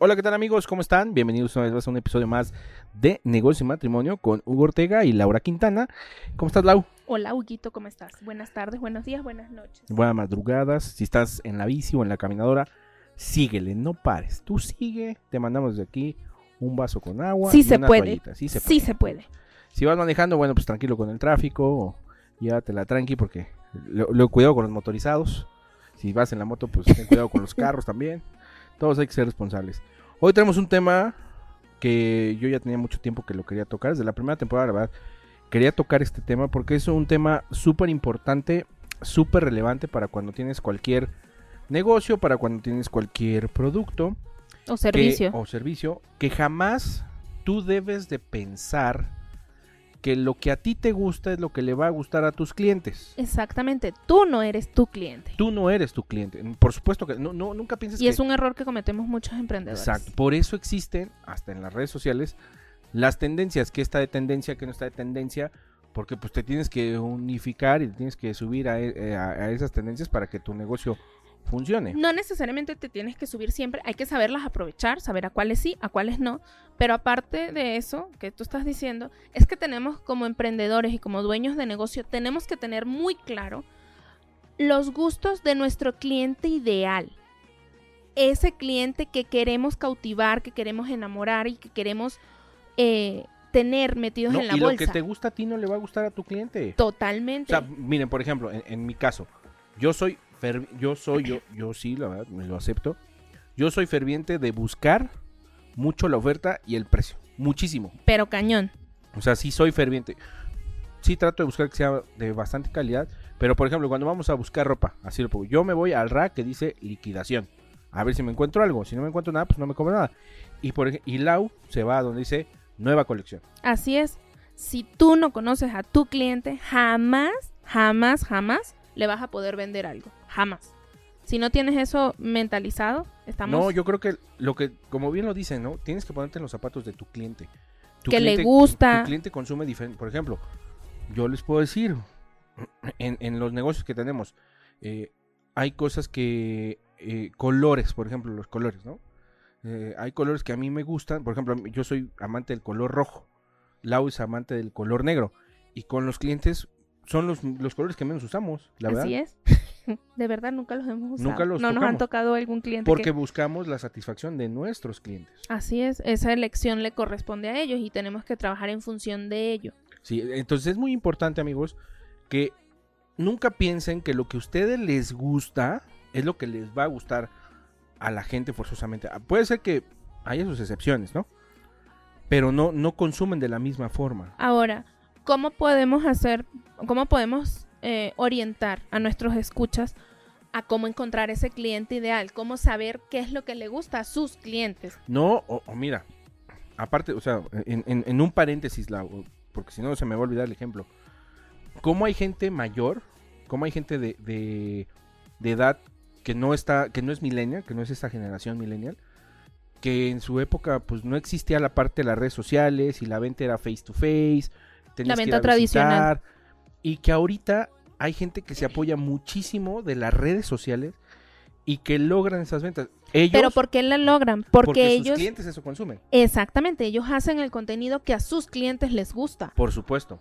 Hola, ¿qué tal amigos? ¿Cómo están? Bienvenidos una vez más a un episodio más de Negocio y Matrimonio con Hugo Ortega y Laura Quintana. ¿Cómo estás, Lau? Hola, Huguito, ¿cómo estás? Buenas tardes, buenos días, buenas noches. Buenas madrugadas. Si estás en la bici o en la caminadora, síguele, no pares. Tú sigue, te mandamos de aquí un vaso con agua. Sí y se una puede. toallita. Sí se Sí puede. se puede. Si vas manejando, bueno, pues tranquilo con el tráfico. O llévatela tranqui porque lo, lo- cuidado con los motorizados. Si vas en la moto, pues ten cuidado con los carros también. Todos hay que ser responsables. Hoy tenemos un tema que yo ya tenía mucho tiempo que lo quería tocar. Desde la primera temporada, la verdad, quería tocar este tema porque es un tema súper importante, súper relevante para cuando tienes cualquier negocio, para cuando tienes cualquier producto O que- servicio. o servicio que jamás tú debes de pensar que lo que a ti te gusta es lo que le va a gustar a tus clientes. Exactamente, tú no eres tu cliente. Tú no eres tu cliente. Por supuesto que no, no nunca pienses Y que es un error que cometemos muchos emprendedores. Exacto. Por eso existen hasta en las redes sociales las tendencias, que está de tendencia, que no está de tendencia, porque pues te tienes que unificar y tienes que subir a, e- a- a esas tendencias para que tu negocio funcione. No necesariamente te tienes que subir siempre, hay que saberlas aprovechar, saber a cuáles sí, a cuáles no. Pero aparte de eso que tú estás diciendo, es que tenemos como emprendedores y como dueños de negocio, tenemos que tener muy claro los gustos de nuestro cliente ideal. Ese cliente que queremos cautivar, que queremos enamorar y que queremos eh, tener metidos No, en la y lo bolsa. que te gusta a ti no le va a gustar a tu cliente. Totalmente. O sea, miren, por ejemplo, en, en mi caso, yo soy, fer- yo soy, yo, yo sí, la verdad, me lo acepto. Yo soy ferviente de buscar mucho la oferta y el precio, muchísimo. pero cañón. O sea, sí soy ferviente. Sí trato de buscar que sea de bastante calidad, pero por ejemplo, cuando vamos a buscar ropa, así lo pongo, yo me voy al rack que dice liquidación. A ver si me encuentro algo. Si no me encuentro nada, pues no me compro nada. Y por y Lau se va a donde dice nueva colección. Así es. Si tú no conoces a tu cliente, jamás, jamás, jamás le vas a poder vender algo. Jamás. Si no tienes eso mentalizado, estamos... No, yo creo que lo que, como bien lo dicen, ¿no? Tienes que ponerte en los zapatos de tu cliente. Tu Que le gusta. Tu cliente consume diferente. Por ejemplo, yo les puedo decir, en, en los negocios que tenemos, eh, hay cosas que, eh, colores, por ejemplo, los colores, ¿no? Eh, hay colores que a mí me gustan. Por ejemplo, yo soy amante del color rojo. Lau es amante del color negro. Y con los clientes son los, los colores que menos usamos, la verdad. Así es. De verdad, nunca los hemos usado. Nunca los no nos han tocado algún cliente Porque que- buscamos la satisfacción de nuestros clientes. Así es. Esa elección le corresponde a ellos y tenemos que trabajar en función de ello. Sí, entonces es muy importante, amigos, que nunca piensen que lo que a ustedes les gusta es lo que les va a gustar a la gente forzosamente. Ah, Puede ser que haya sus excepciones, ¿no? Pero no, no consumen de la misma forma. Ahora, ¿cómo podemos hacer, cómo podemos eh, orientar a nuestros escuchas a cómo encontrar ese cliente ideal? ¿Cómo saber qué es lo que le gusta a sus clientes? No, o, o mira, aparte, o sea, en, en- en un paréntesis, la, porque si no se me va a olvidar el ejemplo. ¿Cómo hay gente mayor? ¿Cómo hay gente de, de, de edad que no está, que no es millennial, que no es esta generación millennial? Que en su época, pues no existía la parte de las redes sociales y la venta era face to face. que ir venta a tradicional. Y que ahorita hay gente que se apoya muchísimo de las redes sociales y que logran esas ventas. Ellos, Pero ¿por qué la logran? Porque, porque sus clientes eso consumen. exactamente, ellos hacen el contenido que a sus clientes les gusta. Por supuesto.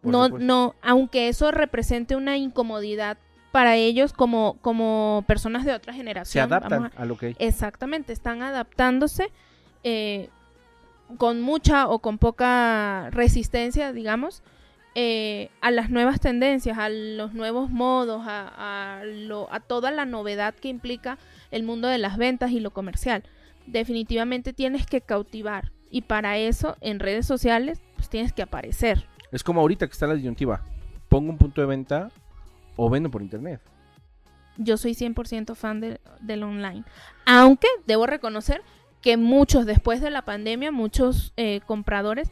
por No, supuesto. no, aunque eso represente una incomodidad para ellos como, como personas de otra generación. Se adaptan a- a lo que hay. Exactamente, están adaptándose eh, con mucha o con poca resistencia, digamos, eh, a las nuevas tendencias, a los nuevos modos, a, a lo- a toda la novedad que implica el mundo de las ventas y lo comercial. Definitivamente tienes que cautivar y para eso en redes sociales pues tienes que aparecer. Es como ahorita que está la disyuntiva. Pongo un punto de venta o vendo por internet. Yo soy 100% fan de- del online. Aunque debo reconocer que muchos, después de la pandemia, muchos eh, compradores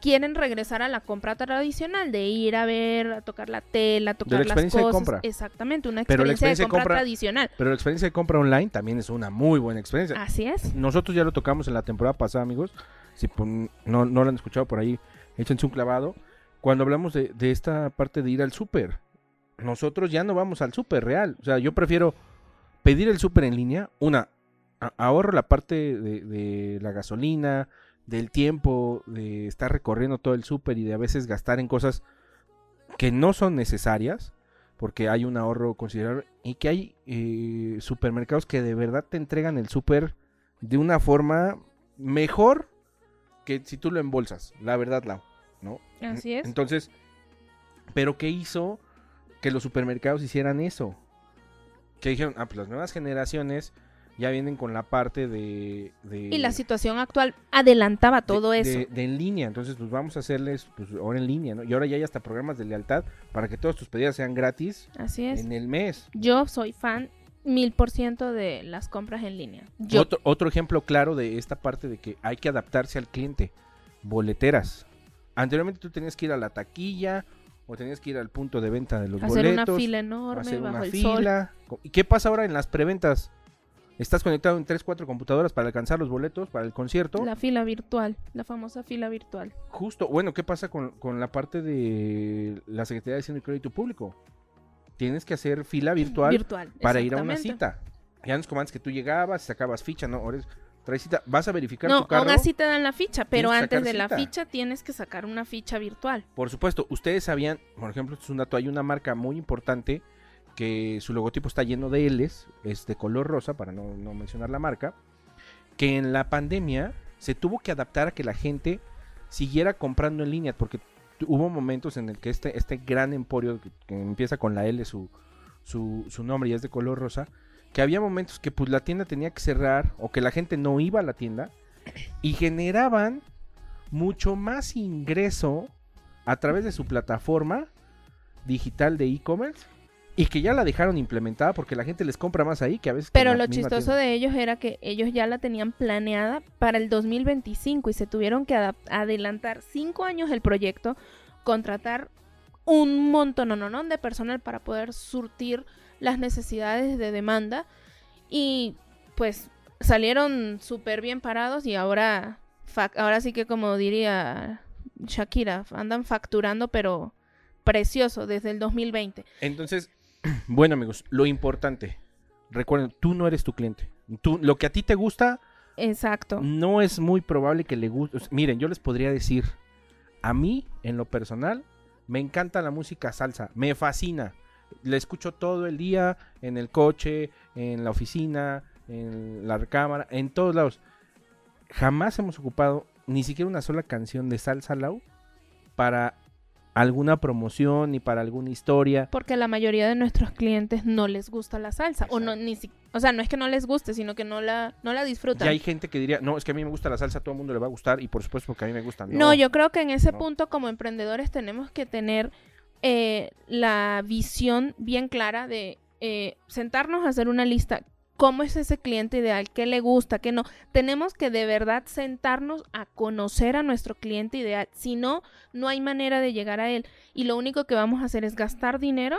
quieren regresar a la compra tradicional, de ir a ver, a tocar la tela, a tocar las experiencia de cosas. compra. Exactamente, una Pero la experiencia, de de compra, tradicional. Pero la experiencia de compra online también es una muy buena experiencia. Así es. Nosotros ya lo tocamos en la temporada pasada, amigos. Si no, no lo han escuchado por ahí, échense un clavado. Cuando hablamos de, de esta parte de ir al súper, nosotros ya no vamos al súper real. O sea, yo prefiero pedir el súper en línea. Una, ahorro la parte de, de la gasolina, del tiempo, de estar recorriendo todo el súper y de a veces gastar en cosas que no son necesarias, porque hay un ahorro considerable y que hay eh, supermercados que de verdad te entregan el súper de una forma mejor que si tú lo embolsas, la verdad, Lau, ¿no? Así es. Entonces, ¿pero qué hizo que los supermercados hicieran eso? Que dijeron, ah, pues las nuevas generaciones ya vienen con la parte de... de Y la situación actual adelantaba de- todo de- eso. De, en línea, entonces pues vamos a hacerles pues ahora en línea, ¿no? Y ahora ya hay hasta programas de lealtad para que todos tus pedidos sean gratis Así es. en el mes. Yo soy fan mil por ciento de las compras en línea. Yo, Otro, otro ejemplo claro de esta parte de que hay que adaptarse al cliente. Boleteras. Anteriormente tú tenías que ir a la taquilla o tenías que ir al punto de venta de los hacer boletos. una fila enorme hacer bajo una el sol. fila. ¿Y qué pasa ahora en las preventas? Estás conectado en 3, 4 computadoras para alcanzar los boletos para el concierto. La fila virtual, la famosa fila virtual. Justo, bueno, ¿qué pasa con, con la parte de la Secretaría de Hacienda y Crédito Público? Tienes que hacer fila virtual, Virtual. para ir a una cita. Ya no es como antes que tú llegabas, sacabas ficha, ¿no? Ahora es, traes cita, vas a verificar No, tu carro. aún así te dan la ficha, pero antes de la ficha tienes que sacar una ficha virtual. Por supuesto, ustedes sabían, por ejemplo, esto es un dato, hay una marca muy importante que su logotipo está lleno de L's, es de color rosa, para no, no mencionar la marca, que en la pandemia se tuvo que adaptar a que la gente siguiera comprando en línea, porque hubo momentos en el que este, este gran emporio, que, que empieza con la L su, su, su nombre y es de color rosa, que había momentos que pues la tienda tenía que cerrar o que la gente no iba a la tienda y generaban mucho más ingreso a través de su plataforma digital de e-commerce y que ya la dejaron implementada porque la gente les compra más ahí que a veces Pero lo chistoso tienda. de ellos era que ellos ya la tenían planeada para el 2025 y se tuvieron que adelantar cinco años el proyecto, contratar un montón de personal para poder surtir las necesidades de demanda y pues salieron súper bien parados y ahora, ahora sí que como diría Shakira, andan facturando pero precioso desde el 2020. Entonces, bueno amigos, lo importante, recuerden, tú no eres tu cliente. Tú, lo que a ti te gusta Exacto. no es muy probable que le guste. miren, yo les podría decir, a mí, en lo personal, me encanta la música salsa, me fascina. La escucho todo el día, en el coche, en la oficina, en la recámara, en todos lados. Jamás hemos ocupado ni siquiera una sola canción de salsa Lau para alguna promoción ni para alguna historia. Porque la mayoría de nuestros clientes no les gusta la salsa. O no, ni si- o sea, no es que no les guste, sino que no la, no la disfrutan. Ya hay gente que diría, no, es que a mí me gusta la salsa, a todo el mundo le va a gustar y por supuesto porque a mí me gusta. no, yo creo que en ese no. punto como emprendedores tenemos que tener eh, la visión bien clara de eh, sentarnos a hacer una lista. ¿Cómo es ese cliente ideal? ¿Qué le gusta? ¿Qué no? Tenemos que de verdad sentarnos a conocer a nuestro cliente ideal. Si no, no hay manera de llegar a él. Y lo único que vamos a hacer es gastar dinero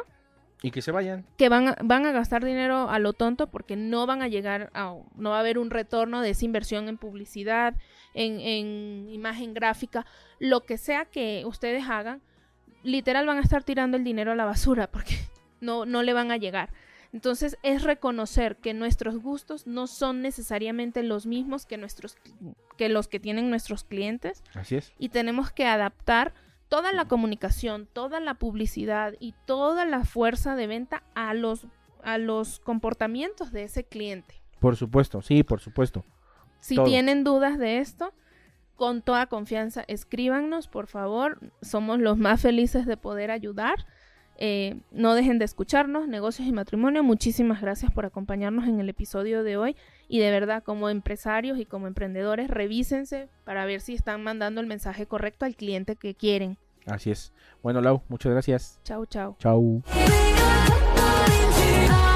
Y que se vayan. que van a, van a gastar dinero a lo tonto porque no van a llegar a, no va a haber un retorno de esa inversión en publicidad, en, en imagen gráfica, lo que sea que ustedes hagan, literal van a estar tirando el dinero a la basura porque no, no le van a llegar. Entonces es reconocer que nuestros gustos no son necesariamente los mismos que, nuestros, que los que tienen nuestros clientes Así es. y tenemos que adaptar toda la comunicación, toda la publicidad y toda la fuerza de venta a los, a los comportamientos de ese cliente. Por supuesto, sí, por supuesto. Si Todo. tienen dudas de esto, con toda confianza, escríbanos, por favor. Somos los más felices de poder ayudar. Eh, no dejen de escucharnos, negocios y matrimonio. Muchísimas gracias por acompañarnos en el episodio de hoy. Y de verdad, como empresarios y como emprendedores, revísense para ver si están mandando el mensaje correcto al cliente que quieren. Así es. Bueno, Lau, muchas gracias. Chau, chau. Chau. We got